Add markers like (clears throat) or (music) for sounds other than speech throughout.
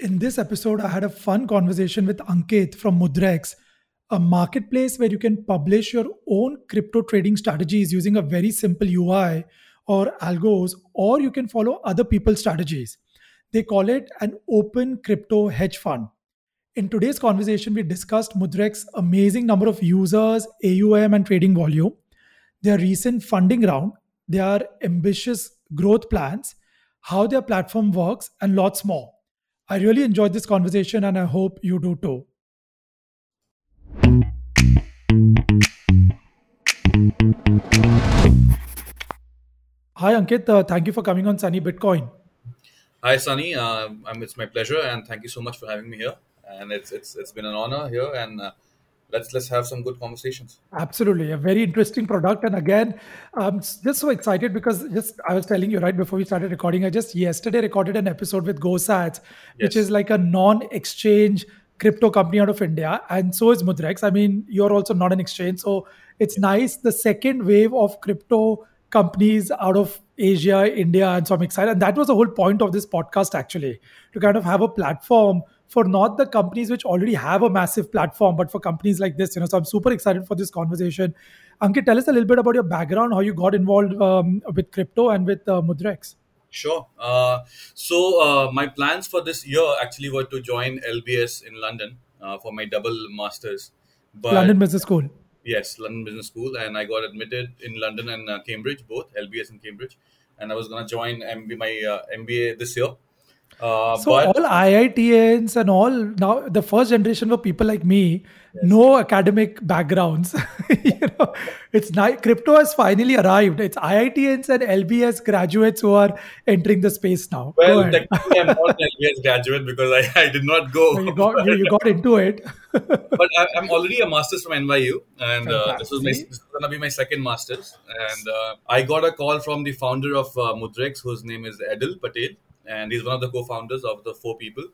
In this episode, I had a fun conversation with Ankit from Mudrex, a marketplace where you can publish your own crypto trading strategies using a very simple UI or algos, or you can follow other people's strategies. They call it an open crypto hedge fund. In today's conversation, we discussed Mudrex's amazing number of users, AUM, and trading volume, their recent funding round, their ambitious growth plans, how their platform works, and lots more. I really enjoyed this conversation and I hope you do too. Hi, Ankit. Uh, thank you for coming on Sunny Bitcoin. Hi, Sunny. Uh, it's my pleasure, and thank you so much for having me here. And it's it's it's been an honor here, and uh, let's let's have some good conversations. Absolutely, a very interesting product. And again, I'm just so excited because just I was telling you right before we started recording, I just yesterday recorded an episode with GoSats, yes. which is like a non-exchange crypto company out of India, and so is Mudrex. I mean, you're also not an exchange, so it's nice. The second wave of crypto companies out of Asia, India, and so I'm excited. And that was the whole point of this podcast, actually, to kind of have a platform for not the companies which already have a massive platform, but for companies like this. You know, so I'm super excited for this conversation. Ankit, tell us a little bit about your background, how you got involved um, with crypto and with uh, Mudrex. Sure. Uh, so uh, my plans for this year actually were to join LBS in London uh, for my double masters. But London Business School. Yes, London Business School, and I got admitted in London and uh, Cambridge, both LBS and Cambridge, and I was gonna join MB, my uh, MBA this year. Uh, so but, all IITians and all now the first generation for people like me, yes. no academic backgrounds. (laughs) you know, it's not, crypto has finally arrived. It's IITians and LBS graduates who are entering the space now. Well, technically, I'm not an LBS graduate because I, I did not go. you got you, you, got into it. (laughs) but I, am already a master's from NYU, and uh, this was my, this is gonna be my second master's. And uh, I got a call from the founder of uh, Mudrex, whose name is Edul Patel and he's one of the co-founders of the four people.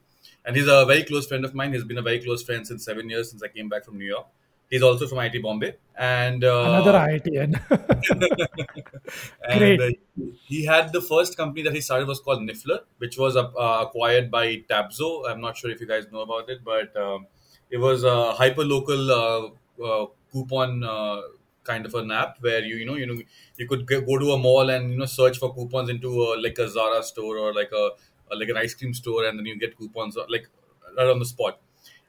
And he's a very close friend of mine. He's been a very close friend since seven years since I came back from New York. He's also from IIT Bombay, and uh, another IITian. (laughs) (laughs) and, Great. Uh, he had the first company that he started was called Niffler, which was uh, acquired by Tapzo. I'm not sure if you guys know about it, but um, it was a hyper local uh, uh, coupon uh, kind of an app where you you know you know you could go to a mall and you know search for coupons into a, like a Zara store or like a, a like an ice cream store and then you get coupons like right on the spot.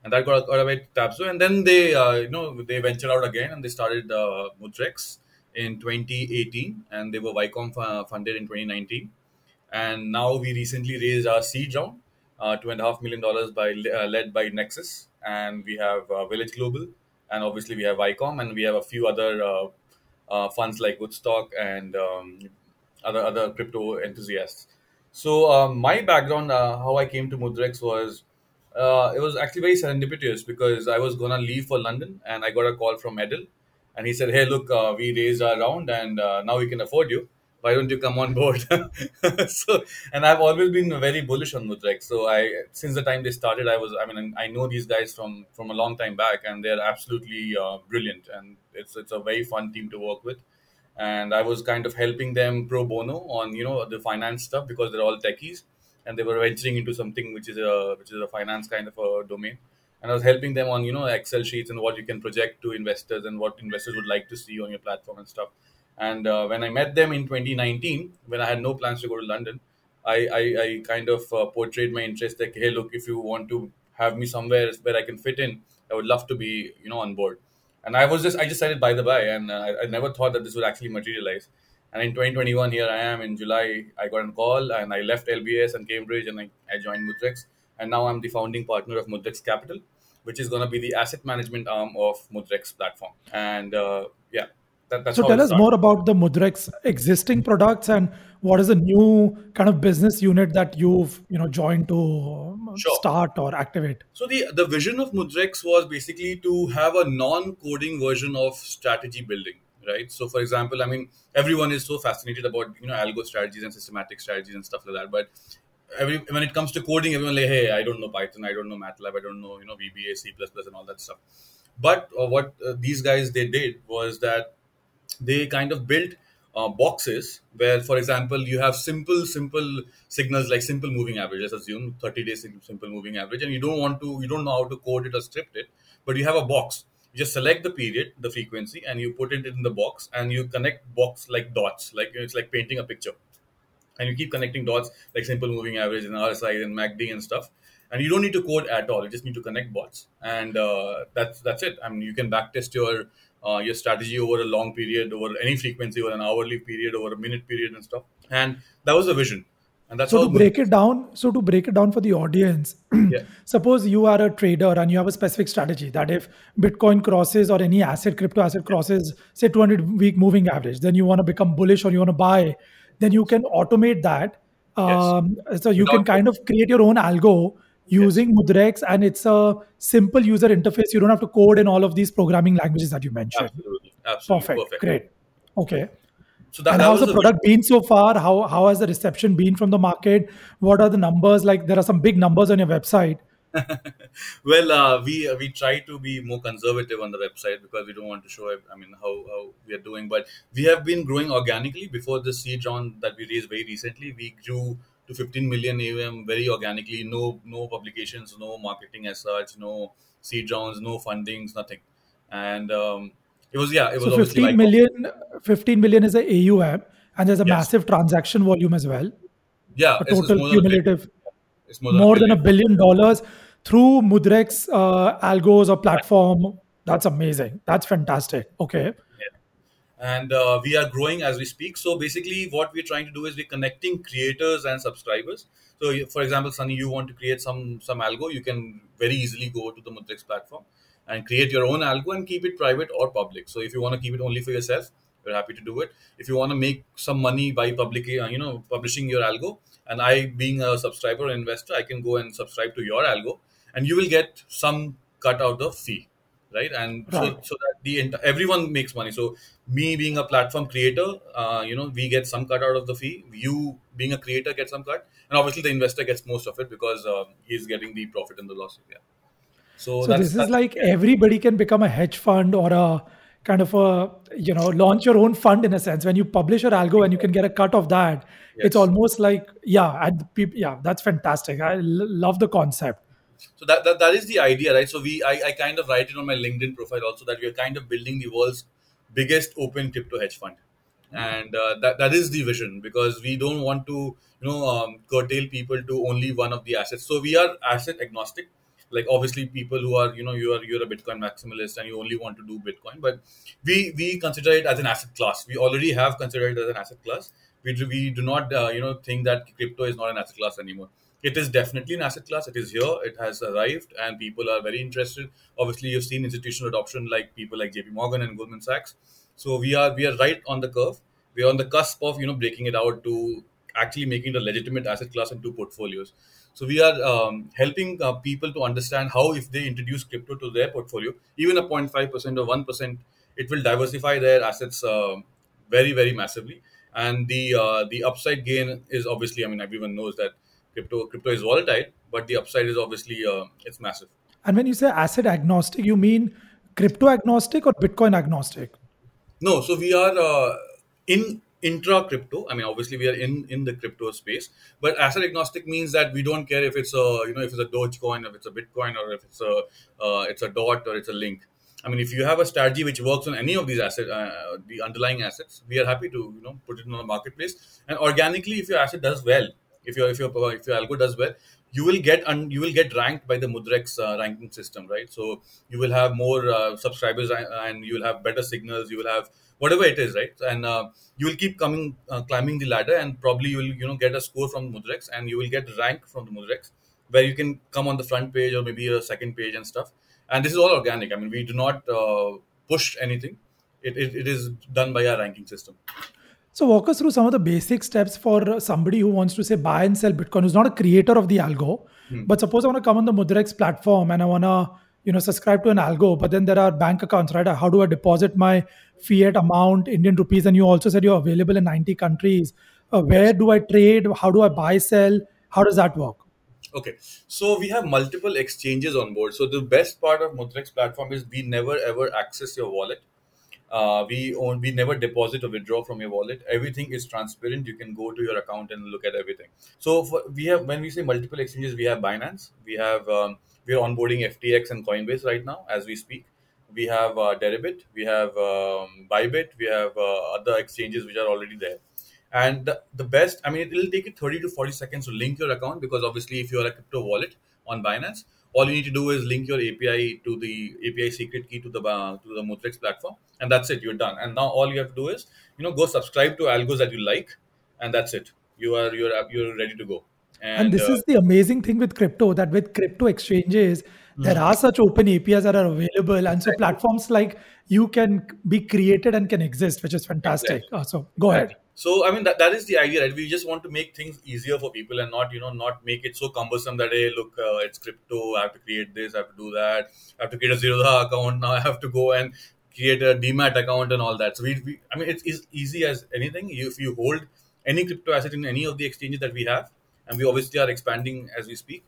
And that got, got away Tapzo and then they uh, you know they ventured out again and they started uh, Mudrex in 2018 and they were Vicom funded in 2019 and now we recently raised our seed round uh, two and a half million dollars by uh, led by Nexus. And we have uh, Village Global and obviously we have ICOM and we have a few other uh, uh, funds like Woodstock and um, other other crypto enthusiasts. So um, my background, uh, how I came to Mudrex was uh, it was actually very serendipitous because I was gonna leave for London, and I got a call from Edul, and he said, "Hey, look, uh, we raised our round, and uh, now we can afford you." Why don't you come on board? (laughs) so, and I've always been very bullish on Mudrex. So I, since the time they started, I was, I mean, I know these guys from from a long time back, and they're absolutely uh, brilliant, and it's it's a very fun team to work with. And I was kind of helping them pro bono on you know the finance stuff because they're all techies, and they were venturing into something which is a which is a finance kind of a domain. And I was helping them on you know Excel sheets and what you can project to investors and what investors would like to see on your platform and stuff and uh, when I met them in 2019, when I had no plans to go to London, I, I, I kind of uh, portrayed my interest like, hey, look, if you want to have me somewhere where I can fit in, I would love to be, you know, on board. And I was just, I just said it by the by, and uh, I, I never thought that this would actually materialize. And in 2021, here I am in July. I got a call and I left LBS and Cambridge and I, I joined Mudrex. And now I'm the founding partner of Mudrex Capital, which is going to be the asset management arm of Mudrex platform. And uh, yeah, that, so tell us more about the Mudrex existing products and what is the new kind of business unit that you've you know joined to um, sure. start or activate. So the the vision of Mudrex was basically to have a non-coding version of strategy building, right? So for example, I mean everyone is so fascinated about you know algo strategies and systematic strategies and stuff like that, but every when it comes to coding, everyone like, hey, I don't know Python, I don't know MATLAB, I don't know you know VBA, C++, and all that stuff. But uh, what uh, these guys they did was that they kind of built uh, boxes where, for example, you have simple, simple signals like simple moving average. Let's assume 30 days simple moving average, and you don't want to, you don't know how to code it or script it, but you have a box. You just select the period, the frequency, and you put it in the box, and you connect box like dots, like it's like painting a picture, and you keep connecting dots like simple moving average and RSI and MACD and stuff. And you don't need to code at all. You just need to connect bots, and uh, that's that's it. I mean, you can backtest your uh, your strategy over a long period, over any frequency, over an hourly period, over a minute period, and stuff. And that was the vision. And that's so to break it down. So to break it down for the audience, (clears throat) yeah. suppose you are a trader and you have a specific strategy that if Bitcoin crosses or any asset, crypto asset crosses, say 200 week moving average, then you want to become bullish or you want to buy, then you can automate that. Um, yes. So you Without can kind of create your own algo using yes. Mudrex, and it's a simple user interface. You don't have to code in all of these programming languages that you mentioned. Absolutely, absolutely, perfect, perfect. great, okay. So that, and that how's the product big... been so far? How how has the reception been from the market? What are the numbers like? There are some big numbers on your website. (laughs) well, uh, we uh, we try to be more conservative on the website because we don't want to show. I mean, how, how we are doing, but we have been growing organically. Before the seed round that we raised very recently, we grew to 15 million AUM very organically. No no publications, no marketing as such, no seed rounds, no fundings, nothing. And um, it was yeah, it was so 15 like, million. 15 million is the AUM, and there's a yes. massive transaction volume as well. Yeah, a total it's cumulative. It's more than, more a than a billion dollars through Mudrex uh, algos or platform. That's amazing. That's fantastic. Okay and uh, we are growing as we speak. So basically, what we're trying to do is we're connecting creators and subscribers. So, for example, Sunny, you want to create some some algo, you can very easily go to the Mudrex platform and create your own algo and keep it private or public. So, if you want to keep it only for yourself, we're happy to do it. If you want to make some money by public, uh, you know, publishing your algo, and I, being a subscriber or investor, I can go and subscribe to your algo, and you will get some cut out of fee right? And right. so so that the everyone makes money. So me being a platform creator uh, you know we get some cut out of the fee. You being a creator get some cut. And obviously the investor gets most of it because uh, he's getting the profit and the loss. Yeah. So, so this is like everybody can become a hedge fund or a kind of a you know launch your own fund in a sense. When you publish your algo and you can get a cut of that yes. it's almost like yeah and yeah that's fantastic. I l- love the concept so that, that that is the idea right? So we I, I kind of write it on my linkedin profile also that we are kind of building the world's biggest open crypto hedge fund. And uh, that, that is the vision because we don't want to you know um, curtail people to only one of the assets. So we are asset agnostic. Like obviously people who are you know you are you're a bitcoin maximalist and you only want to do bitcoin but we we consider it as an asset class. We already have considered it as an asset class. We do, we do not uh, you know think that crypto is not an asset class anymore it is definitely an asset class. It is here. It has arrived, and people are very interested. Obviously, you've seen institutional adoption like people like J.P. Morgan and Goldman Sachs. So we are we are right on the curve. We are on the cusp of you know breaking it out to actually making it a legitimate asset class into portfolios. So we are um, helping uh, people to understand how if they introduce crypto to their portfolio, even a 0.5 percent or one percent, it will diversify their assets uh, very very massively. And the uh, the upside gain is obviously, I mean, everyone knows that crypto crypto is volatile, but the upside is obviously uh, it's massive. And when you say asset agnostic, you mean crypto agnostic or Bitcoin agnostic? No, so we are uh, in intra crypto. I mean, obviously we are in in the crypto space, but asset agnostic means that we don't care if it's a you know if it's a Dogecoin, if it's a Bitcoin, or if it's a uh, it's a dot or it's a link. I mean, if you have a strategy which works on any of these assets, uh, the underlying assets, we are happy to you know put it on the marketplace. And organically, if your asset does well, if your if your if your algo does well you will get un, you will get ranked by the Mudrex uh, ranking system, right? So you will have more uh, subscribers and you will have better signals. You will have whatever it is, right? And uh, you will keep coming, uh, climbing the ladder, and probably you will you know get a score from Mudrex, and you will get rank from the Mudrex, where you can come on the front page or maybe a second page and stuff. And this is all organic. I mean, we do not uh, push anything. It, it, it is done by our ranking system. So walk us through some of the basic steps for somebody who wants to say buy and sell Bitcoin, who's not a creator of the algo, hmm. but suppose I want to come on the Mudrex platform and I want to, you know, subscribe to an algo, but then there are bank accounts, right? How do I deposit my fiat amount, Indian rupees? And you also said you're available in 90 countries. Uh, where do I trade? How do I buy, sell? How does that work? Okay, so we have multiple exchanges on board. So the best part of Mudrex platform is we never ever access your wallet Uh, we own, we never deposit or withdraw from your wallet. Everything is transparent. You can go to your account and look at everything. So for, we have when we say multiple exchanges, we have Binance, we have um, we are onboarding FTX and Coinbase right now as we speak. We have uh, Deribit, we have um, Bybit, we have uh, other exchanges which are already there. And the, the best, I mean, it will take you 30 to 40 seconds to link your account because obviously, if you're a crypto wallet on Binance, all you need to do is link your API to the API secret key to the uh, to the Mudrex platform, and that's it. You're done. And now all you have to do is, you know, go subscribe to algos that you like, and that's it. You are you're you're ready to go. And, and this uh, is the amazing thing with crypto that with crypto exchanges, there are such open APIs that are available, and so platforms like you can be created and can exist, which is fantastic. Exactly. Uh, so go ahead. So I mean that, that is the idea, right? We just want to make things easier for people and not you know not make it so cumbersome that hey look uh, it's crypto I have to create this I have to do that I have to create a Zerodha account now I have to go and create a demat account and all that. So we, we I mean it's as easy as anything. You, if you hold any crypto asset in any of the exchanges that we have, and we obviously are expanding as we speak,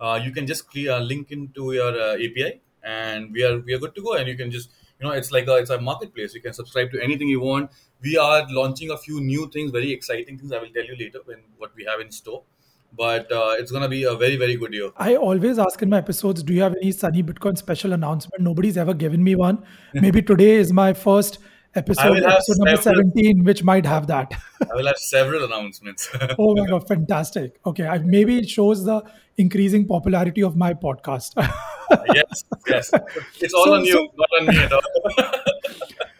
uh, you can just clear, link into your uh, API and we are we are good to go. And you can just you know it's like a it's a marketplace. You can subscribe to anything you want we are launching a few new things, very exciting things. I will tell you later when what we have in store. But uh, it's going to be a very, very good year. I always ask in my episodes, do you have any Sunny Bitcoin special announcement? Nobody's ever given me one. (laughs) Maybe today is my first episode, episode number 17, which might have that. I will have several announcements. (laughs) oh my God, fantastic. Okay, I, maybe it shows the increasing popularity of my podcast. (laughs) yes, yes. It's all so, on you, so, not on me at all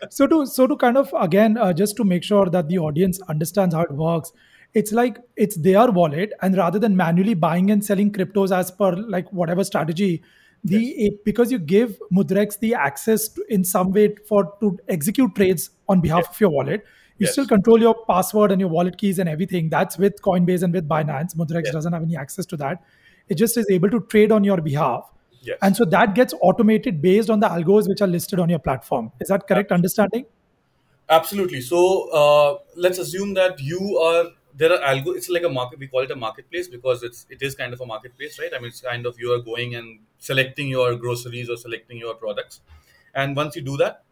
(laughs) so to so to kind of again uh, just to make sure that the audience understands how it works it's like it's their wallet and rather than manually buying and selling cryptos as per like whatever strategy the yes. because you give mudrex the access to, in some way for to execute trades on behalf yes. of your wallet you yes. still control your password and your wallet keys and everything that's with coinbase and with binance mudrex doesn't have any access to that it just is able to trade on your behalf Yes. And so that gets automated based on the algos which are listed on your platform. Is that correct understanding? Absolutely. So uh, let's assume that you are there are algo. It's like a market. We call it a marketplace because it's it is kind of a marketplace, right? I mean, it's kind of you are going and selecting your groceries or selecting your products, and once you do that,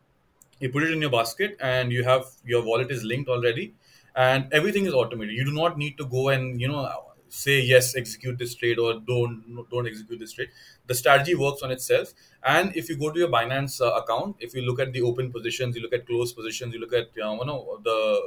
you put it in your basket, and you have your wallet is linked already, and everything is automated. You do not need to go and you know say yes execute this trade or don't don't execute this trade. The strategy works on itself. And if you go to your binance uh, account if you look at the open positions you look at closed positions you look at uh, you know the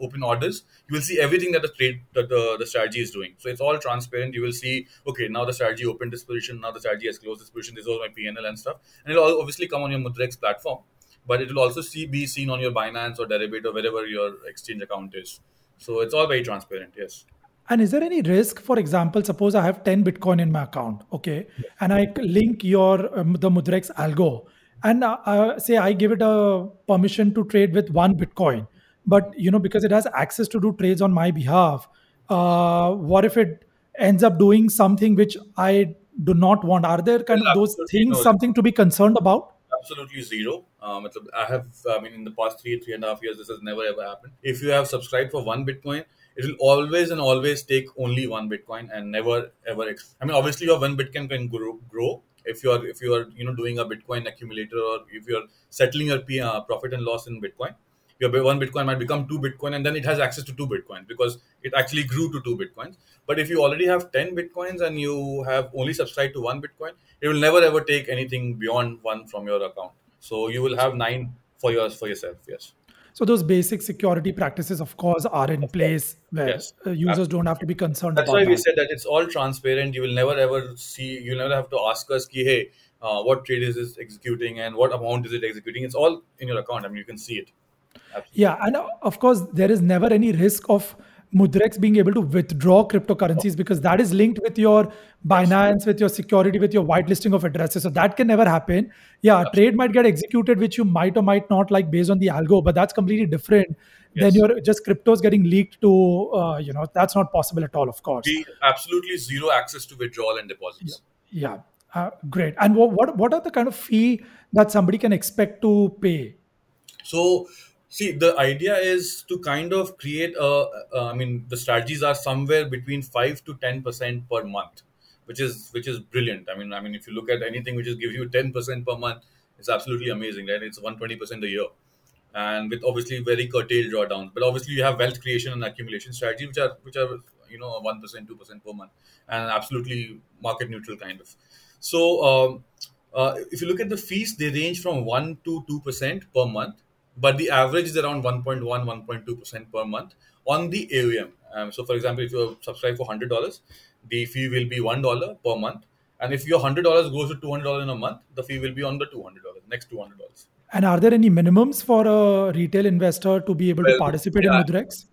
open orders you will see everything that the trade that the, the strategy is doing. So it's all transparent. You will see okay now the strategy opened this position now the strategy has closed this position this was my pnl and stuff. And it'll obviously come on your mudrex platform but it will also see be seen on your binance or deribit or wherever your exchange account is. So it's all very transparent yes and is there any risk, for example, suppose I have 10 Bitcoin in my account, okay, and I link your um, the Mudrex algo, and uh, uh, say I give it a permission to trade with one Bitcoin, but you know because it has access to do trades on my behalf, uh, what if it ends up doing something which I do not want? Are there kind well, of those things no. something to be concerned about? absolutely zero. Um, I have, I mean, in the past three, three and a half years, this has never ever happened. If you have subscribed for one Bitcoin, it will always and always take only one Bitcoin and never ever. Ex- I mean, obviously, your one Bitcoin can grow, grow if you are if you are you know doing a Bitcoin accumulator or if you are settling your P, uh, profit and loss in Bitcoin. Your one Bitcoin might become two Bitcoin, and then it has access to two Bitcoins because it actually grew to two Bitcoins. But if you already have ten Bitcoins and you have only subscribed to one Bitcoin, it will never ever take anything beyond one from your account. So you will have nine for yours for yourself. Yes. So those basic security practices, of course, are in place where yes. Uh, users don't have to be concerned. That's why we said that it's all transparent. You will never ever see. You'll never have to ask us, "Ki, hey, uh, what trade is this executing and what amount is it executing?" It's all in your account. I mean, you can see it. Absolutely. Yeah, and uh, of course, there is never any risk of Mudrex being able to withdraw cryptocurrencies because that is linked with your Binance, with your security, with your whitelisting of addresses. So that can never happen. Yeah, a trade might get executed, which you might or might not like based on the algo, but that's completely different yes. than your just cryptos getting leaked to, uh, you know, that's not possible at all, of course. We absolutely zero access to withdrawal and deposits. Yeah, yeah. Uh, great. And what, what what are the kind of fee that somebody can expect to pay? So see the idea is to kind of create a uh, i mean the strategies are somewhere between 5 to 10% per month which is which is brilliant. I mean i mean if you look at anything which is gives you 10% per month it's absolutely amazing right? It's 120% a year. And with obviously very curtailed drawdowns. But obviously you have wealth creation and accumulation strategy, which are which are you know one percent, two percent per month, and absolutely market neutral kind of. So um, uh, if you look at the fees, they range from one to two percent per month, but the average is around 1.1, 1.2 percent per month on the AUM. Um, so, for example, if you subscribe for hundred dollars, the fee will be one dollar per month, and if your hundred dollars goes to two hundred dollars in a month, the fee will be on the two hundred dollars, next two hundred dollars. And are there any minimums for a retail investor to be able well, to participate yeah. in Mudrex?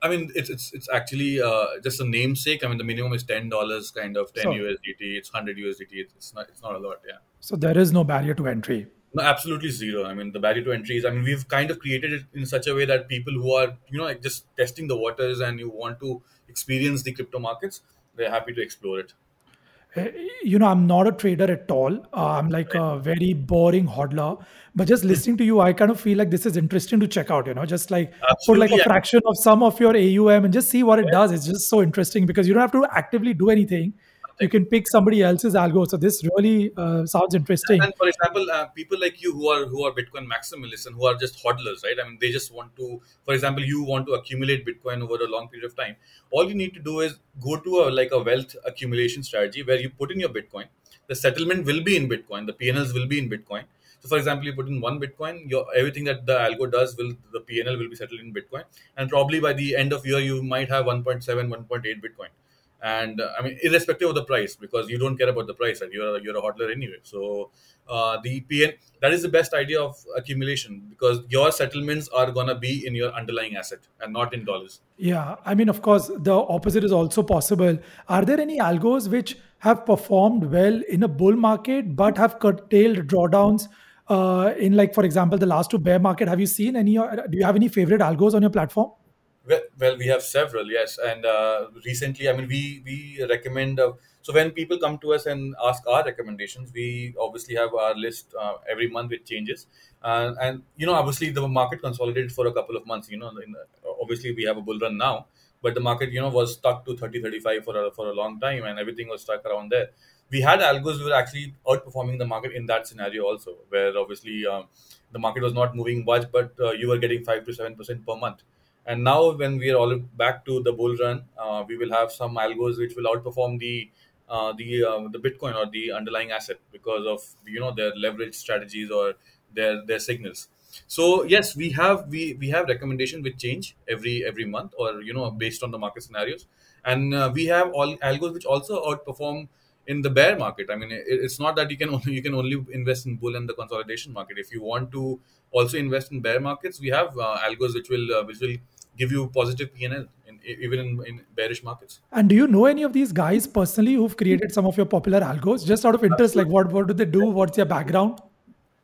I mean, it's it's it's actually uh, just a namesake. I mean, the minimum is ten dollars, kind of ten USDT. It's hundred USDT. It's not it's not a lot. Yeah. So there is no barrier to entry. No, absolutely zero. I mean, the barrier to entry is. I mean, we've kind of created it in such a way that people who are you know like just testing the waters and you want to experience the crypto markets, they're happy to explore it. Eh, you know, I'm not a trader at all. Uh, I'm like a very boring hodler. But just listening to you, I kind of feel like this is interesting to check out. You know, just like Absolutely. put like a fraction of some of your AUM and just see what it does. It's just so interesting because you don't have to actively do anything you can pick somebody else's algo. So this really uh, sounds interesting. And for example, uh, people like you who are who are Bitcoin maximalists and who are just hodlers, right? I mean, they just want to, for example, you want to accumulate Bitcoin over a long period of time. All you need to do is go to a like a wealth accumulation strategy where you put in your Bitcoin. The settlement will be in Bitcoin. The PNLs will be in Bitcoin. So, for example, you put in one Bitcoin, your everything that the algo does will the PNL will be settled in Bitcoin, and probably by the end of year you might have 1.7, 1.8 Bitcoin and uh, I mean, irrespective of the price, because you don't care about the price, and you're a, you're a hodler anyway. So uh, the PN that is the best idea of accumulation because your settlements are gonna be in your underlying asset and not in dollars. Yeah, I mean, of course, the opposite is also possible. Are there any algos which have performed well in a bull market but have curtailed drawdowns? Uh, in like, for example, the last two bear market, have you seen any? Do you have any favorite algos on your platform? Well, we have several, yes. And uh, recently, I mean, we we recommend. Uh, so when people come to us and ask our recommendations, we obviously have our list uh, every month with changes. Uh, and you know, obviously, the market consolidated for a couple of months. You know, in, obviously, we have a bull run now, but the market, you know, was stuck to 30, 35 for a, for a long time, and everything was stuck around there. We had algos who were actually outperforming the market in that scenario also, where obviously um, the market was not moving much, but uh, you were getting five to seven percent per month and now, when we are all back to the bull run, uh, we will have some algos which will outperform the uh, the uh, the Bitcoin or the underlying asset because of you know their leverage strategies or their their signals. So yes, we have we we have recommendation which change every every month or you know based on the market scenarios, and uh, we have all algos which also outperform in the bear market. I mean, it, it's not that you can only (laughs) you can only invest in bull and the consolidation market. If you want to also invest in bear markets, we have uh, algos which will uh, which will give you positive PNL in, even in, in bearish markets. And do you know any of these guys personally who've created some of your popular algos? Just out of interest, like what what do they do? What's their background?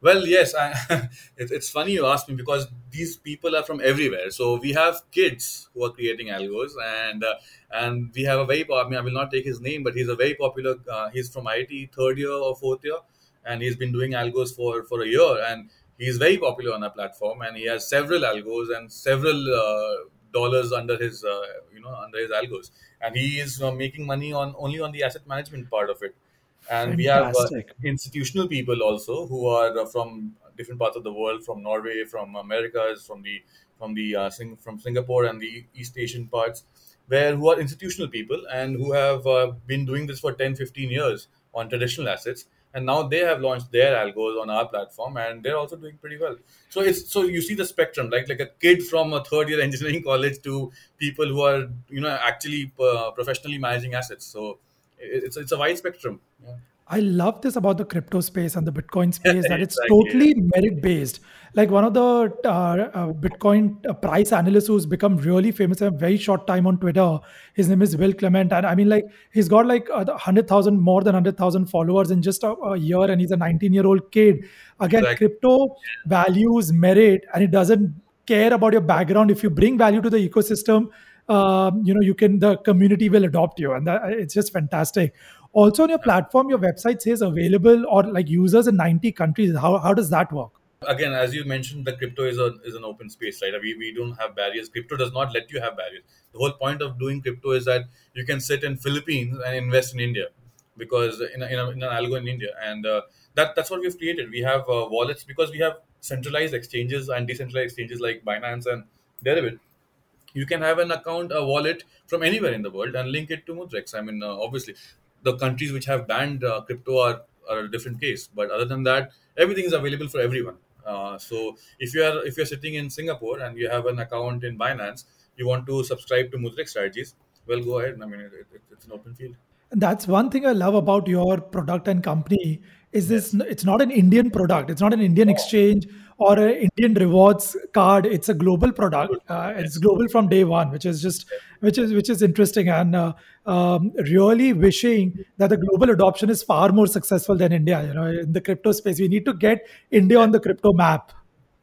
Well, yes, I, (laughs) it, it's funny you ask me because these people are from everywhere. So we have kids who are creating algos, and uh, and we have a very I mean I will not take his name, but he's a very popular. Uh, he's from IT third year or fourth year, and he's been doing algos for for a year, and he's very popular on our platform and he has several algos and several uh, dollars under his uh, you know under his algos and he is uh, making money on only on the asset management part of it and Fantastic. we have uh, institutional people also who are uh, from different parts of the world from norway from americas from the from the uh, Sing- from singapore and the east asian parts where who are institutional people and who have been doing this for 10 15 years on traditional assets. And now they have launched their algos on our platform and they're also doing pretty well. So it's so you see the spectrum like like a kid from a third year (laughs) engineering college to people who are you know actually uh, professionally managing assets. So it's it's a wide spectrum yeah. I love this about the crypto space and the Bitcoin (laughs) space that it's totally merit based. Like one of the uh, uh, Bitcoin uh, price analysts who's become really famous in a very short time on Twitter. His name is Will Clement, and I mean, like he's got like uh, hundred thousand, more than hundred thousand followers in just a, a, year, and he's a nineteen-year-old kid. Again, exactly. crypto values merit, and it doesn't care about your background. If you bring value to the ecosystem, um, you know you can the community will adopt you and that, it's just fantastic. Also on your platform your website says available or like users in 90 countries. How, how does that work? Again as you mentioned the crypto is, a, is an open space right? We, we don't have barriers. Crypto does not let you have barriers. The whole point of doing crypto is that you can sit in philippines and invest in india because in, a, in, a, in an algo in India, and uh, that that's what we've created. We have uh, wallets because we have centralized exchanges and decentralized exchanges like Binance and Deribit. You can have an account, a wallet from anywhere in the world, and link it to Mudrex. I mean, uh, obviously, the countries which have banned uh, crypto are, are a different case, but other than that, everything is available for everyone. Uh, so if you are if you're sitting in Singapore and you have an account in Binance, you want to subscribe to Mudrex strategies, well, go ahead. I mean, it, it, it's an open field. And that's one thing I love about your product and company is this it's not an Indian product. It's not an Indian exchange or an Indian rewards card. It's a global product. Uh, it's global from day one, which is just which is which is interesting and uh, um, really wishing that the global adoption is far more successful than India. You know, in the crypto space, we need to get India on the crypto map.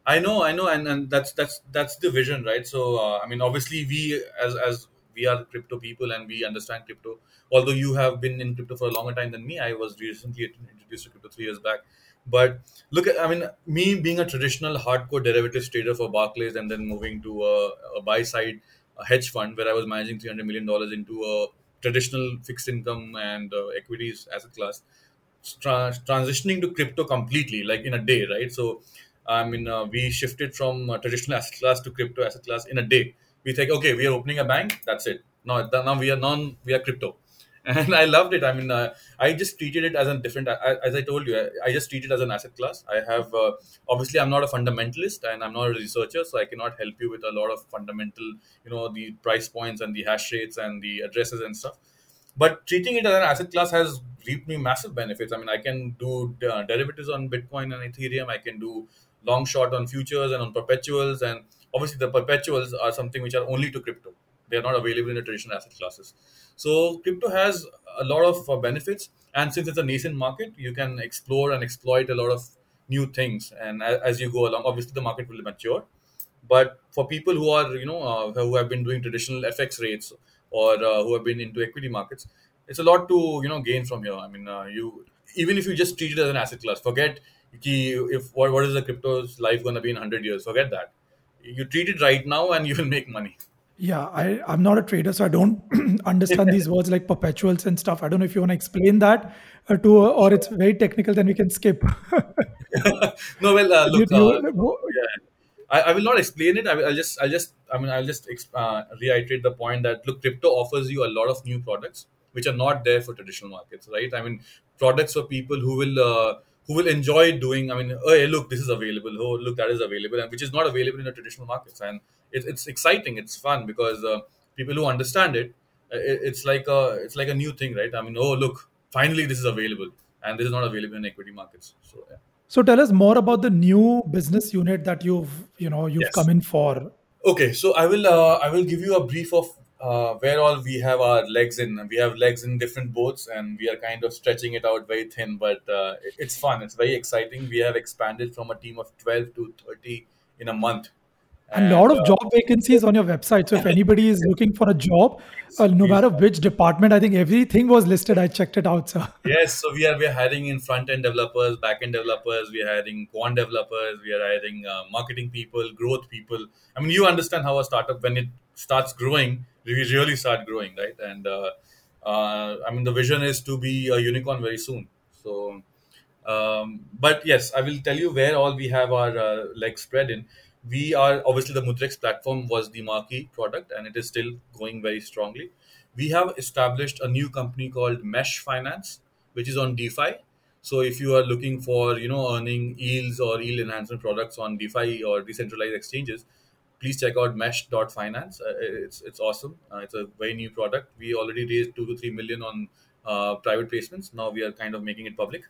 I know, I know, and, and that's that's that's the vision, right? So, uh, I mean, obviously, we as as we are crypto people and we understand crypto. Although you have been in crypto for a longer time than me, I was recently introduced to crypto three years back. But look at, I mean, me being a traditional hardcore derivatives trader for Barclays and then moving to a, a buy side hedge fund where I was managing $300 million into a traditional fixed income and uh, equities asset class, tra- transitioning to crypto completely, like in a day, right? So, I mean, uh, we shifted from traditional asset class to crypto asset class in a day. We think okay we are opening a bank that's it. Now now we are non we are crypto and i loved it. I mean uh, i just treated it as a different as i told you I, I just treat it as an asset class. I have uh, obviously i'm not a fundamentalist and i'm not a researcher so i cannot help you with a lot of fundamental you know the price points and the hash rates and the addresses and stuff. But treating it as an asset class has reaped me massive benefits. I mean i can do uh, derivatives on bitcoin and ethereum. I can do long short on futures and on perpetuals. And obviously the perpetuals are something which are only to crypto they are not available in the traditional asset classes. So crypto has a lot of uh, benefits. And since it's a nascent market you can explore and exploit a lot of new things. And as, you go along obviously the market will mature. But for people who are you know uh, who have been doing traditional fx rates or uh, who have been into equity markets it's a lot to you know gain from here. I mean uh, you even if you just treat it as an asset class forget if what, what is the crypto's life going to be in 100 years? Forget that. You treat it right now and (laughs) you will make money yeah I, i'm not a trader so i don't (clears throat) understand these words like perpetuals and stuff i don't know if you want to explain that uh, to uh, or it's very technical then we can skip (laughs) no well uh, look uh, yeah. I, I, will not explain it I will, i'll just i'll just i mean i'll just uh, reiterate the point that look crypto offers you a lot of new products which are not there for traditional markets right i mean products for people who will uh, who will enjoy doing. I mean, oh, hey, look, this is available. Oh, look, that is available, and which is not available in the traditional markets. And it, it's exciting. It's fun because uh, people who understand it, uh, it, it's like a it's like a new thing, right? I mean, oh, look, finally this is available, and this is not available in equity markets. So. Yeah. So tell us more about the new business unit that you've you know you've yes. come in for. Okay, so I will uh, I will give you a brief of uh, where all we have our legs in. We have legs in different boats, and we are kind of stretching it out very thin. But uh, it's fun. It's very exciting. We have expanded from a team of twelve to thirty in a month. And a lot of uh, job vacancies on your website. So if anybody is (laughs) looking for a job, uh, no matter which department, I think everything was listed. I checked it out, sir. Yes, so we are we are hiring in front end developers, back end developers. We are hiring quant developers. We are hiring uh, marketing people, growth people. I mean, you understand how a startup when it starts growing, we really start growing, right? And uh, uh, I mean, the vision is to be a unicorn very soon. So, um, but yes, I will tell you where all we have our uh, legs spread in. We are obviously the Mudrex platform was the marquee product, and it is still going very strongly. We have established a new company called Mesh Finance, which is on DeFi. So if you are looking for you know earning yields or yield enhancement products on DeFi or decentralized exchanges, please check out mesh.finance. Uh, it's it's awesome. Uh, it's a very new product. We already raised two to three million on uh, private placements. Now we are kind of making it public.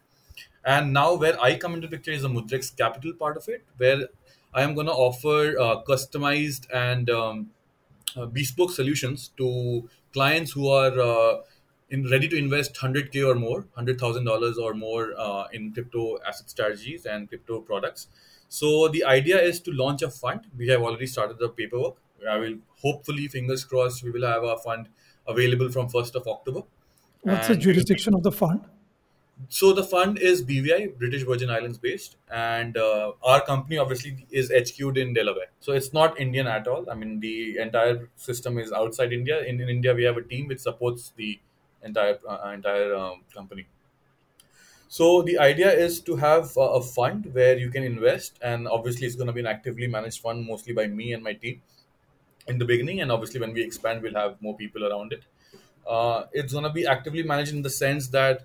And now where I come into picture is the Mudrex Capital part of it, where I am going to offer uh, customized and um, uh, bespoke solutions to clients who are uh, in ready to invest 100k or more, hundred thousand dollars or more in crypto asset strategies and crypto products so the idea is to launch a fund. We have already started the paperwork. I will hopefully, fingers crossed, we will have a fund available from 1st of October. What's and the jurisdiction of the fund? So the fund is BVI, British Virgin Islands based, and uh, our company obviously is HQ'd in Delaware. So it's not Indian at all. I mean, the entire system is outside India. In, in India, we have a team which supports the entire uh, entire um, company. So the idea is to have a, fund where you can invest, and obviously it's going to be an actively managed fund, mostly by me and my team in the beginning, and obviously when we expand, we'll have more people around it. Uh, it's going to be actively managed in the sense that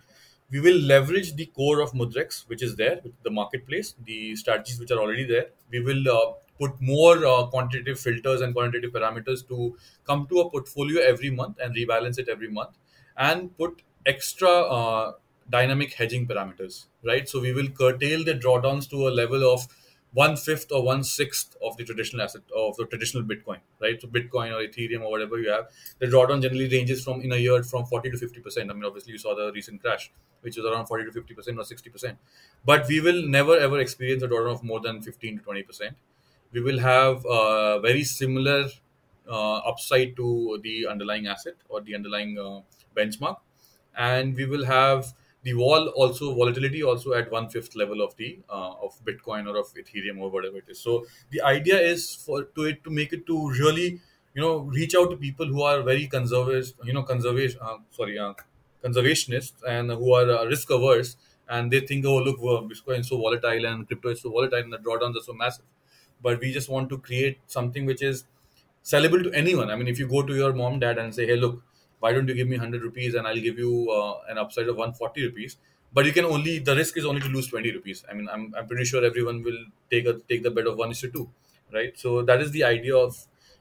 we will leverage the core of Mudrex, which is there, the marketplace, the strategies which are already there. We will uh, put more uh, quantitative filters and quantitative parameters to come to a portfolio every month and rebalance it every month, and put extra uh, dynamic hedging parameters, right? So we will curtail the drawdowns to a level of one fifth or one sixth of the traditional asset of the traditional Bitcoin, right? So Bitcoin or Ethereum or whatever you have, the drawdown generally ranges from in a year from 40 to 50 percent. I mean, obviously you saw the recent crash, which was around 40 to 50 percent or 60 percent. But we will never ever experience a drawdown of more than 15 to 20 percent. We will have a very similar uh, upside to the underlying asset or the underlying uh, benchmark, and we will have the wall also volatility also at one fifth level of the uh, of Bitcoin or of Ethereum or whatever it is. So the idea is for to it to make it to really you know reach out to people who are very conservative, you know, conservation uh, sorry, uh, conservationists and who are uh, risk averse, and they think, oh look, Bitcoin is so volatile and crypto is so volatile and the drawdowns are so massive. But we just want to create something which is sellable to anyone. I mean, if you go to your mom, dad, and say, hey, look why don't you give me 100 rupees and I'll give you uh, an upside of 140 rupees. But you can only the risk is only to lose 20 rupees. I mean, I'm, I'm pretty sure everyone will take a take the bet of one is to two, right? So that is the idea of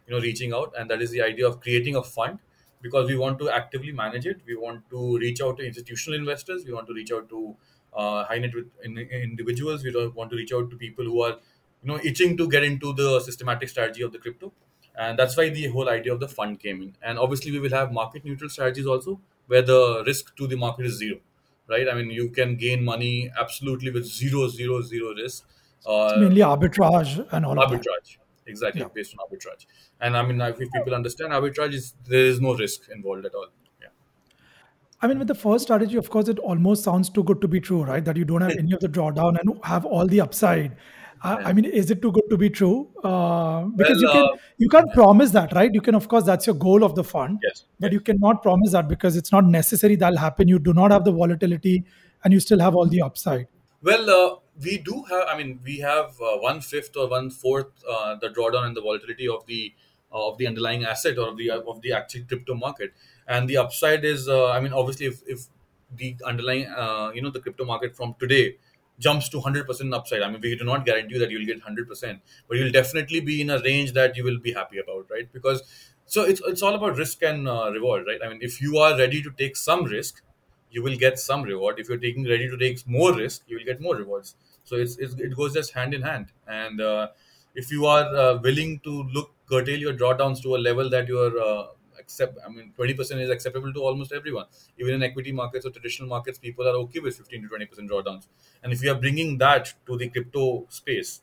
you know reaching out, and that is the idea of creating a fund because we want to actively manage it. We want to reach out to institutional investors. We want to reach out to uh, high net worth individuals. We want to reach out to people who are you know itching to get into the systematic strategy of the crypto and that's why the whole idea of the fund came in and obviously we will have market neutral strategies also where the risk to the market is zero right? I mean you can gain money absolutely with zero zero zero risk uh, mainly arbitrage and all arbitrage. Exactly yeah. based on arbitrage. And i mean if people understand arbitrage is there is no risk involved at all. Yeah. I mean, with the first strategy, of course, it almost sounds too good to be true, right? That you don't have any of the drawdown and have all the upside. I, I mean, is it too good to be true? Uh, because well, you can uh, you can't promise that, right? You can, of course, that's your goal of the fund. Yes. But yes. you cannot promise that because it's not necessary that'll happen. You do not have the volatility, and you still have all the upside. Well, uh, we do have. I mean, we have uh, one fifth or one fourth uh, the drawdown and the volatility of the of the underlying asset or of the of the actual crypto market, and the upside is. Uh, I mean, obviously, if, if the underlying you know the crypto market from today jumps to 100% upside. I mean, we do not guarantee that you'll get 100%, but you'll definitely be in a range that you will be happy about, right? Because so it's, it's all about risk and uh, reward, right? I mean, if you are ready to take some risk, you will get some reward. If you're taking ready to take more risk, you will get more rewards. So it's, it's it goes just hand in hand. And uh, if you are uh, willing to look curtail your drawdowns to a level that you are uh, accept i mean 20% is acceptable to almost everyone. Even in equity markets or traditional markets people are okay with 15 to 20% drawdowns. And if we are bringing that to the crypto space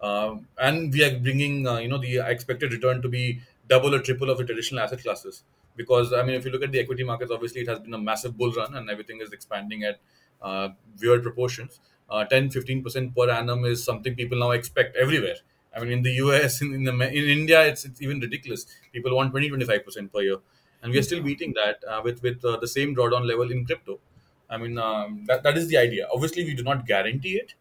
um, and we are bringing uh, you know the expected return to be double or triple of the traditional asset classes because i mean if you look at the equity markets obviously it has been a massive bull run and everything is expanding at uh, weird proportions. Uh, 10 15% per annum is something people now expect everywhere I mean, in the US, in, in, the, in India, it's, it's even ridiculous. People want 20, 25% per year. And we are still beating that uh, with, with uh, the same drawdown level in crypto. I mean, um, that, that is the idea. Obviously, we do not guarantee it.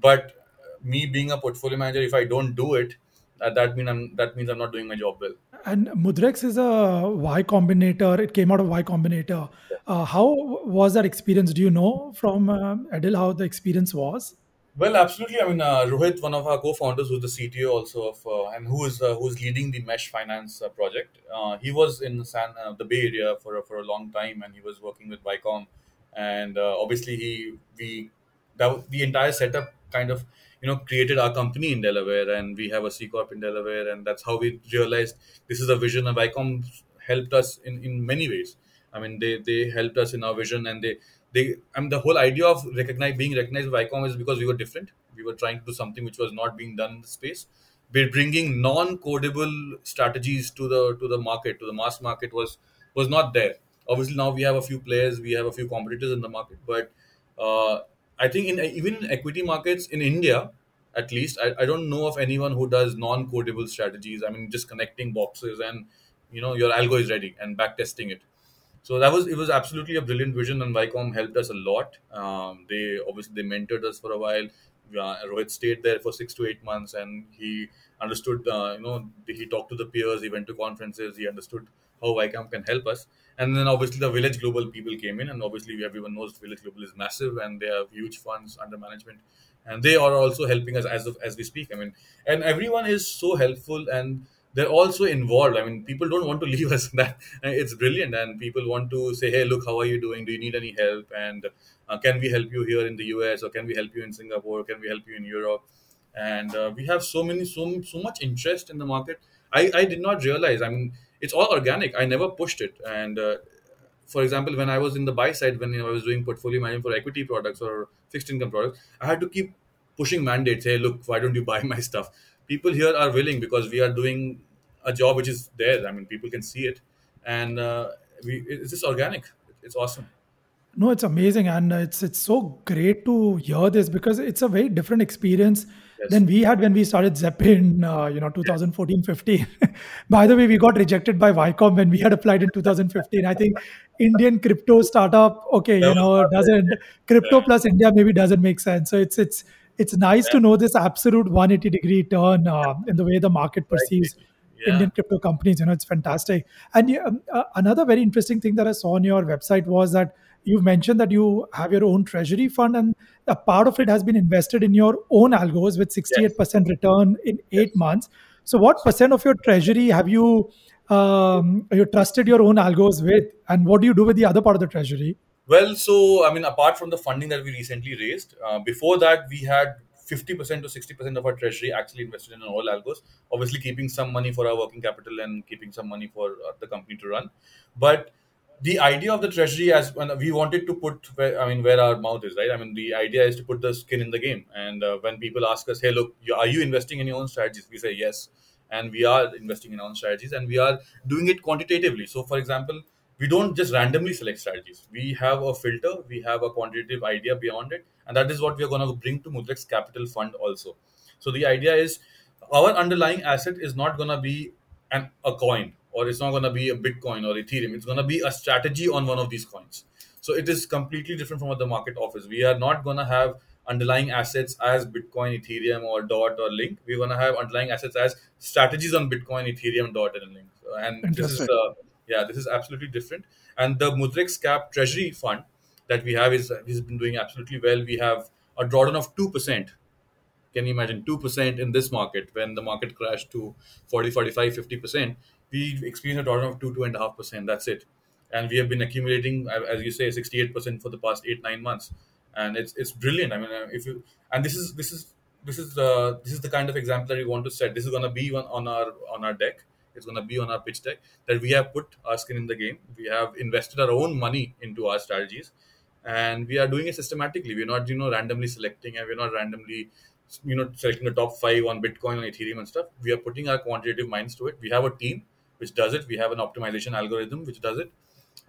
But uh, me being a portfolio manager, if I don't do it, uh, that, mean I'm, that means I'm not doing my job well. And Mudrex is a Y Combinator. It came out of Y Combinator. Uh, how was that experience? Do you know from um, Edul how the experience was? Well, absolutely. I mean, uh, Rohit, one of our co-founders, who's the CTO also of, uh, and who is uh, who's leading the Mesh Finance uh, project. Uh, he was in San, uh, the Bay Area for for a long time, and he was working with Vicom, and obviously he we that, the entire setup kind of you know created our company in Delaware, and we have a C corp in Delaware, and that's how we realized this is a vision. And Vicom helped us in in many ways. I mean, they they helped us in our vision, and they they I mean the whole idea of recognize being recognized by Vicom is because we were different. We were trying to do something which was not being done in the space. We're bringing non-codable strategies to the to the market, to the mass market was was not there. Obviously now we have a few players, we have a few competitors in the market, but uh, I think in even equity markets in India, at least I, I don't know of anyone who does non-codable strategies. I mean just connecting boxes and you know your algo is ready and back testing it so that was it was absolutely a brilliant vision and Vicom helped us a lot. Um, they obviously they mentored us for a while. Uh, Rohit stayed there for six to eight months and he understood uh, you know he talked to the peers he went to conferences he understood how Vicom can help us. And then obviously the Village Global people came in and obviously everyone knows Village Global is massive and they have huge funds under management. And they are also helping us as of, as we speak. I mean and everyone is so helpful and they're also involved. I mean, people don't want to (laughs) leave us. That it's brilliant, and people want to say, "Hey, look, how are you doing? Do you need any help? And uh, can we help you here in the US, or can we help you in Singapore? Can we help you in Europe?" And uh, we have so many, so so much interest in the market. I I did not realize. I mean, it's all organic. I never pushed it, and uh, for example, when I was in the buy side, when I was doing portfolio management for equity products or fixed income products, I had to keep pushing mandates. Hey, look, why don't you buy (laughs) my stuff? People here are willing because we are doing a job which is there. I mean, people can see it, and uh, we it's just organic. It's awesome. No, it's amazing, and it's it's so great to hear this because it's a very different experience yes. than we had when we started Zep in uh, you know 2014 15. (laughs) by the way, we got rejected by Vicom when we had applied in 2015. I think Indian crypto startup, okay, you know, doesn't crypto yeah. plus India maybe doesn't make sense. So it's it's it's nice yeah. to know this absolute 180 degree turn uh, in the way the market perceives yeah. Indian crypto companies. You know, it's fantastic. And um, uh, another very interesting thing that I saw on your website was that you mentioned that you have your own treasury fund, and a part of it has been invested in your own algos with 68% yes. return in eight yes. months. So, what percent of your treasury have you um, you trusted your own algos with, and what do you do with the other part of the treasury? Well, so I mean, apart from the funding that we recently raised, uh, before that we had 50% to 60% of our treasury actually invested in all algos. Obviously, keeping some money for our working capital and keeping some money for uh, the company to run. But the idea of the treasury, as we wanted to put, where, I mean, where our mouth is, right? I mean, the idea is to put the skin in the game. And uh, when people ask us, "Hey, look, are you investing in your own strategies?" We say yes, and we are investing in our own strategies, and we are doing it quantitatively. So, for example we don't just randomly select strategies. We have a filter, we have a quantitative idea beyond it, and that is what we are going to bring to Mudrex Capital Fund also. So the idea is our underlying asset is not going to be an, a coin or it's not going to be a Bitcoin or Ethereum. It's going to be a strategy on one of these coins. So it is completely different from what the market offers. We are not going to have underlying assets as Bitcoin, Ethereum, or DOT or Link. We're going to have underlying assets as strategies on Bitcoin, Ethereum, DOT, and Link. And this is uh, yeah, this is absolutely different. And the Mudrex Cap Treasury Fund that we have is has been doing absolutely well. We have a drawdown of two percent. Can you imagine two percent in this market when the market crashed to 40, 45, 50 percent? We experienced a drawdown of two, two and a half percent. That's it. And we have been accumulating, as you say, 68 percent for the past eight, nine months. And it's it's brilliant. I mean, uh, if you and this is this is this is the this is the kind of example that we want to set. This is going to be on, on our on our deck it's going to be on our pitch deck that we have put our skin in the game. We have invested our own money into our strategies, and we are doing it systematically. We're not, you know, randomly selecting, and we're not randomly, you know, selecting the top five on Bitcoin and Ethereum and stuff. We are putting our quantitative minds to it. We have a team which does it. We have an optimization algorithm which does it,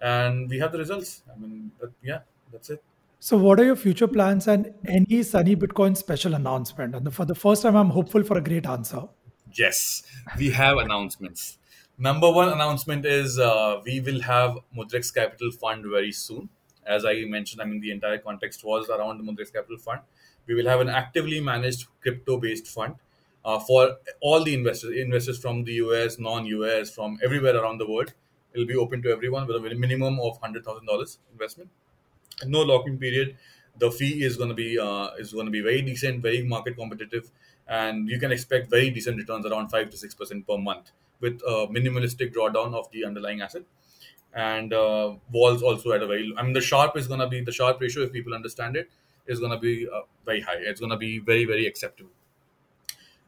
and we have the results. I mean, yeah, that's it. So, what are your future plans and any Sunny Bitcoin special announcement? And for the first time, I'm hopeful for a great answer. Yes, we have announcements. Number one announcement is uh, we will have Mudrex Capital Fund very soon. As I mentioned, I mean, the entire context was around Mudrex Capital Fund. We will have an actively managed crypto based fund uh, for all the investors, investors from the US, non US, from everywhere around the world. It will be open to everyone with a minimum of $100,000 investment. No locking period. The fee is going to be uh, is going to be very decent, very market competitive and you can expect very decent returns around 5 to 6% per month with a minimalistic drawdown of the underlying asset. And uh, vols also at a very i mean the Sharpe is going to be the Sharpe ratio if people understand it is going to be uh, very high. It's going to be very very acceptable.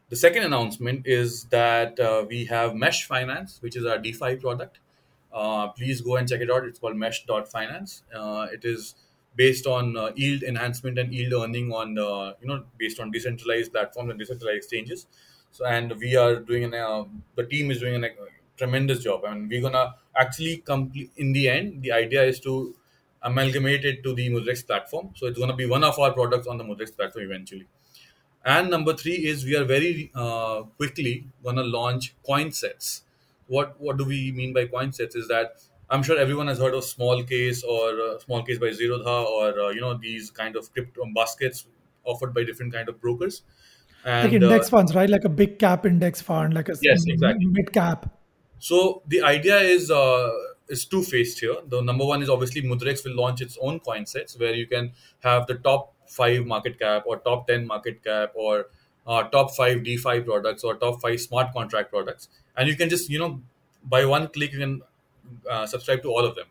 The second announcement is that uh, we have mesh finance which is our defi product. Uh, please go and check it out. It's called mesh.finance uh, it is based on uh, yield enhancement and yield earning on uh, you know based on decentralized platforms and decentralized exchanges. So and we are doing an uh, the team is doing a tremendous job. I and mean, we're gonna actually complete in the end the idea is to amalgamate it to the Mudrex platform. So it's to be one of our products on the Mudrex platform eventually. And number three is we are very uh, quickly to launch coin sets. What what do we mean by coin sets is that I'm sure everyone has heard of smallcase or uh, smallcase by Zerodha or uh, you know these kind of crypto baskets offered by different kind of brokers. And, like index uh, funds, right? Like a big cap index fund, like a yes, exactly. mid cap. So the idea is uh, is two faced here. The number one is obviously Mudrex will launch its own coin sets where you can have the top five market cap or top ten market cap or uh, top five DeFi products or top five smart contract products, and you can just you know by one click you can uh, subscribe to all of them.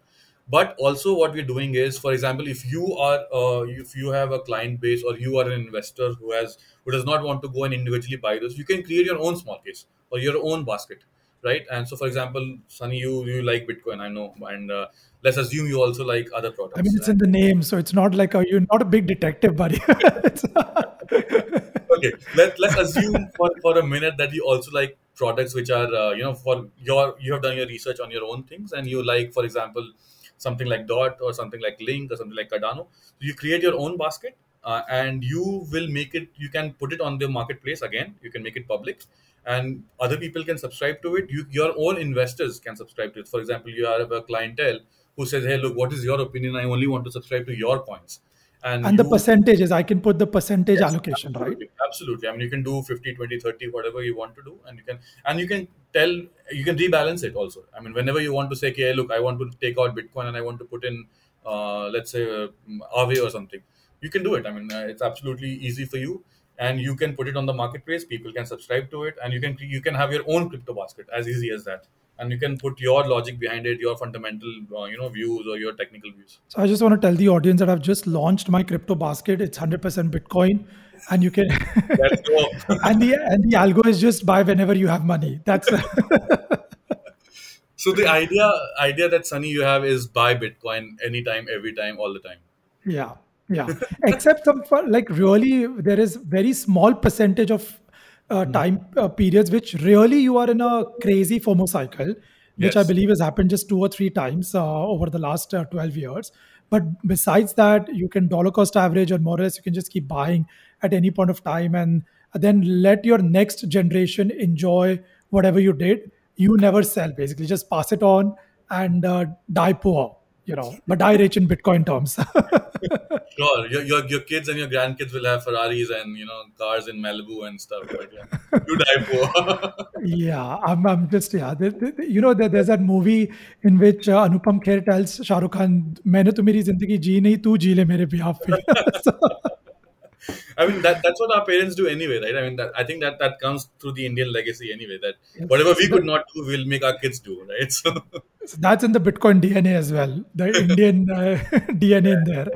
But also what we're doing is for example if you are uh, if you have a client base or you are an investor who has who does not want to go and individually buy those you can create your own small case or your own basket right? And so for example sunny you you like bitcoin i know and uh, let's assume you also like other products i mean it's in the name so it's not like a, you're not a big detective buddy. (laughs) Okay let, let's assume for, for a minute that you also like products which are uh, you know for your you have done your research on your own things and you like for example something like dot or something like link or something like cardano. So you create your own basket uh, and you will make it you can put it on the marketplace again. You can make it public and other people can subscribe to it. You, your own investors can subscribe to it. For example you have a clientele who says hey look what is your opinion? I only want to subscribe to your coins and, and you, the percentages i can put the percentage yes, allocation absolutely, right? absolutely i mean you can do 50 20 30 whatever you want to do and you can and you can tell you can rebalance it also. I mean whenever you want to say okay look i want to take out bitcoin and i want to put in uh, let's say uh, Aave or something you can do it. I mean uh, it's absolutely easy for you and you can put it on the marketplace people can subscribe to it and you can you can have your own crypto basket as easy as that and you can put your logic behind it your fundamental uh, you know views or your technical views. So i just want to tell the audience that i've just launched my crypto basket. It's 100% bitcoin and you can (laughs) (laughs) and the and the algo is just buy whenever you have money. That's (laughs) so the idea idea that sunny you have is buy bitcoin anytime every time all the time. Yeah yeah. Except some like really there is very small percentage of uh, time uh, periods which really you are in a crazy FOMO cycle, which yes. I believe has happened just two or three times uh, over the last uh, 12 years. But besides that, you can dollar cost average or more or less you can just keep buying at any point of time and then let your next generation enjoy whatever you did. You never sell, basically, just pass it on and uh, die poor you know, but die rich in Bitcoin terms. (laughs) sure, your, your, your kids and your grandkids will have Ferraris and you know cars in Malibu and stuff. But yeah, you die poor. (laughs) yeah, I'm, I'm just yeah. The, the, you know, there, there's that movie in which uh, Anupam Kher tells Shah Rukh Khan, "मैंने तो मेरी जिंदगी जी नहीं, तू जी ले मेरे behalf पे." I mean that that's what our parents do anyway, right? I mean that I think that that comes through the Indian legacy anyway. That whatever we could not do, we'll make our kids do, right? So, so that's in the Bitcoin DNA as well. The (laughs) Indian uh, (laughs) DNA in there.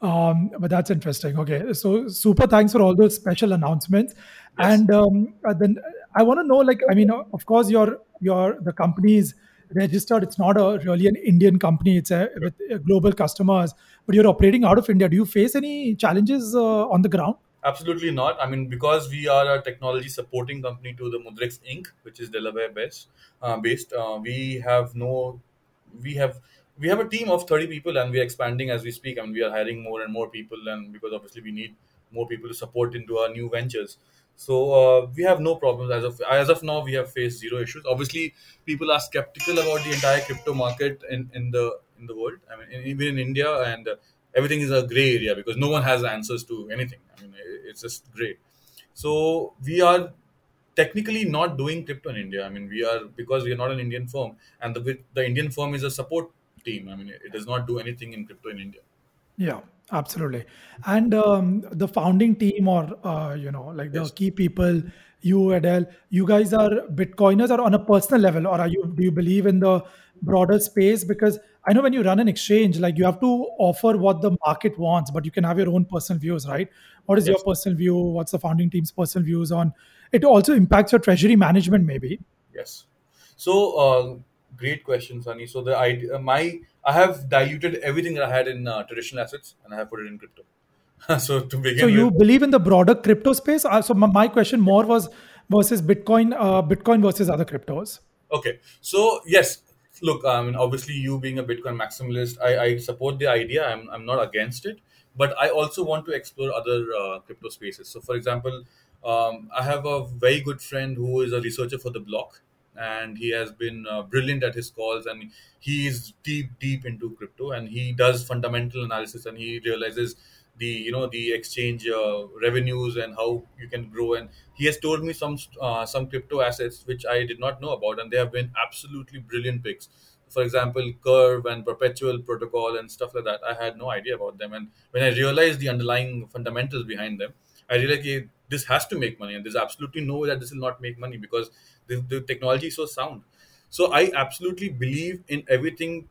Um, but that's interesting. Okay, so super thanks for all those special announcements. Yes. And um, uh, then I want to know, like, I mean, of course, your your the companies registered. It's not a really an Indian company. It's a with global customers, but you're operating out of India. Do you face any challenges uh, on the ground? Absolutely not. I mean, because we are a technology supporting company to the Mudrex Inc., which is Delaware based. Uh, based, uh, we have no, we have we have a team of 30 people and we're expanding as we speak I and mean, we are hiring more and more people and because obviously we need more people to support into our new ventures so uh, we have no problems as of as of now. We have faced zero issues. Obviously, people are skeptical about the entire crypto market in, in the in the world. I mean, even in India, and uh, everything is a gray area because no one has answers to anything. I mean, it's just gray. So we are technically not doing crypto in India. I mean, we are because we are not an Indian firm, and the the Indian firm is a support team. I mean, it does not do anything in crypto in India. Yeah absolutely and um, the founding team or uh, you know like the yes. key people you Edul you guys are bitcoiners or on a personal level or are you do you believe in the broader space because i know when you run an exchange like you have to offer what the market wants but you can have your own personal views right what is yes. your personal view what's the founding team's personal views on it also impacts your treasury management maybe yes so uh, great question sunny so the idea my I have diluted everything that I had in uh, traditional assets and I have put it in crypto. (laughs) so to begin So you with, believe in the broader crypto space? Uh, so my question more was versus Bitcoin, uh, Bitcoin versus other cryptos. Okay. So yes, look, I mean, obviously you being a Bitcoin maximalist, I, I support the idea. I'm, I'm not against it, but I also want to explore other uh, crypto spaces. So for example, um, I have a very good friend who is a researcher for the block. And he has been uh, brilliant at his calls. And he is deep deep into crypto. And he does fundamental analysis. And he realizes the you know the exchange uh, revenues and how you can grow. And he has told me some uh, some crypto assets which i did not know about and they have been absolutely brilliant picks. For example curve and perpetual protocol and stuff like that. I had no idea about them. And when i realized the underlying fundamentals behind them i realized okay, this has to make money. And there's absolutely no way that this will not make money because the, the technology is so sound. So i absolutely believe in everything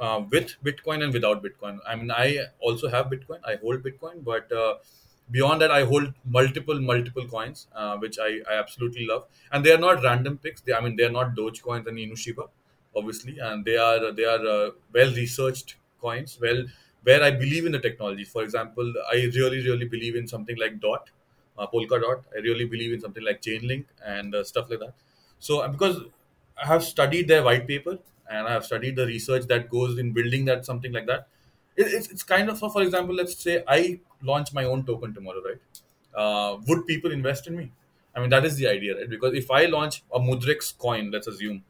uh, with bitcoin and without bitcoin. I mean i also have bitcoin. I hold bitcoin but uh, beyond that i hold multiple multiple coins uh, which I, I absolutely love. And they are not random picks. They, i mean they are not Dogecoin and inushiba obviously. And they are they are uh, well researched coins. Well where i believe in the technology. For example i really really believe in something like dot uh, Polkadot. I really believe in something like Chainlink and uh, stuff like that. So because I have studied their white paper and I have studied the research that goes in building that something like that. It, it's, it's kind of so for example, let's say I launch my own token tomorrow, right? Uh, would people invest in me? I mean that is the idea, right? Because if I launch a Mudrex coin, let's assume,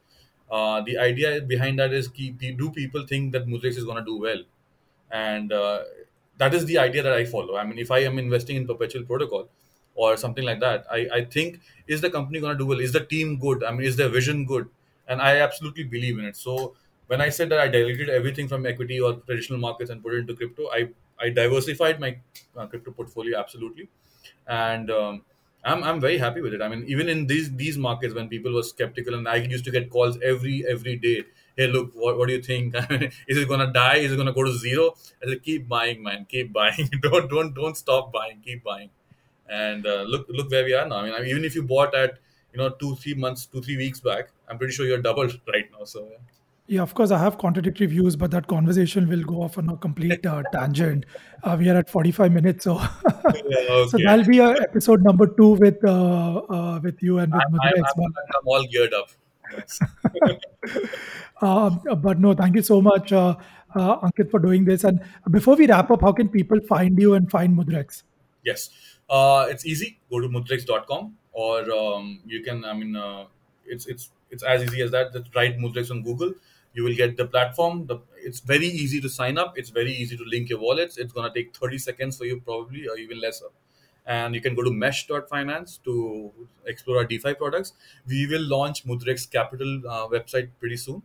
uh, the idea behind that is do people think that Mudrex is going to do well? And uh, that is the idea that I follow. I mean, if I am investing in perpetual protocol, or something like that. I, I think is the company going to do well? Is the team good? I mean, is their vision good? And I absolutely believe in it. So when I said that I delegated everything from equity or traditional markets and put it into crypto, I I diversified my uh, crypto portfolio absolutely, and um, I'm I'm very happy with it. I mean, even in these these markets when people were skeptical and I used to get calls every every day. Hey, look, what, what do you think? (laughs) is it gonna die? Is it gonna go to zero? I said, keep buying, man, keep buying. (laughs) don't don't don't stop buying, keep buying and uh, look look where we are now. I mean, I mean, even if you bought at you know two three months, two three weeks back, I'm pretty sure you're doubled (laughs) right now. So. Yeah. Yeah, of course, I have contradictory views, but that conversation will go off on a complete uh, (laughs) tangent. Uh, we are at 45 minutes, so yeah, (laughs) okay. so that'll be uh, episode number two with uh, uh, with you and with I'm, I'm, I'm, I'm, all geared up. Yes. Um, but no, thank you so much, uh, Ankit, for doing this. And before we wrap up, how can people find you and find Mudrex? Yes. Uh, it's easy. Go to mudrex.com or um, you can, I mean, uh, it's it's it's as easy as that. Just write Mudrex on Google. You will get the platform. The, it's very easy to sign up. It's very easy to link your wallets. It's going to take 30 seconds for you, probably, or even lesser. And you can go to mesh.finance to explore our DeFi products. We will launch Mudrex Capital uh, website pretty soon.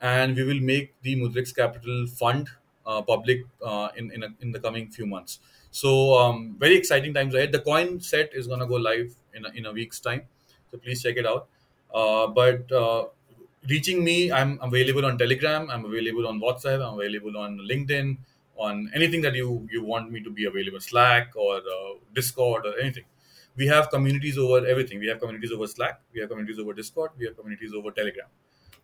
And we will make the Mudrex Capital fund uh, public uh, in, in, a, in the coming few months. So um, very exciting times ahead. The coin set is gonna go live in a, in a week's time, so please check it out. Uh, but uh, reaching me, I'm available on Telegram. I'm available on WhatsApp. I'm available on LinkedIn. On anything that you you want me to be available, Slack or uh, Discord or anything. We have communities over everything. We have communities over Slack. We have communities over Discord. We have communities over Telegram.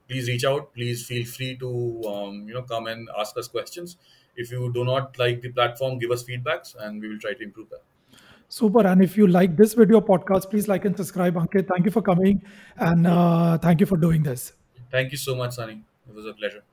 Please reach out. Please feel free to um, you know come and ask us questions if you do not like the platform, give us feedbacks and we will try to improve that. Super. And if you like this video podcast, please like and subscribe. Ankit, thank you for coming and uh, thank you for doing this. Thank you so much, Sunny. It was a pleasure.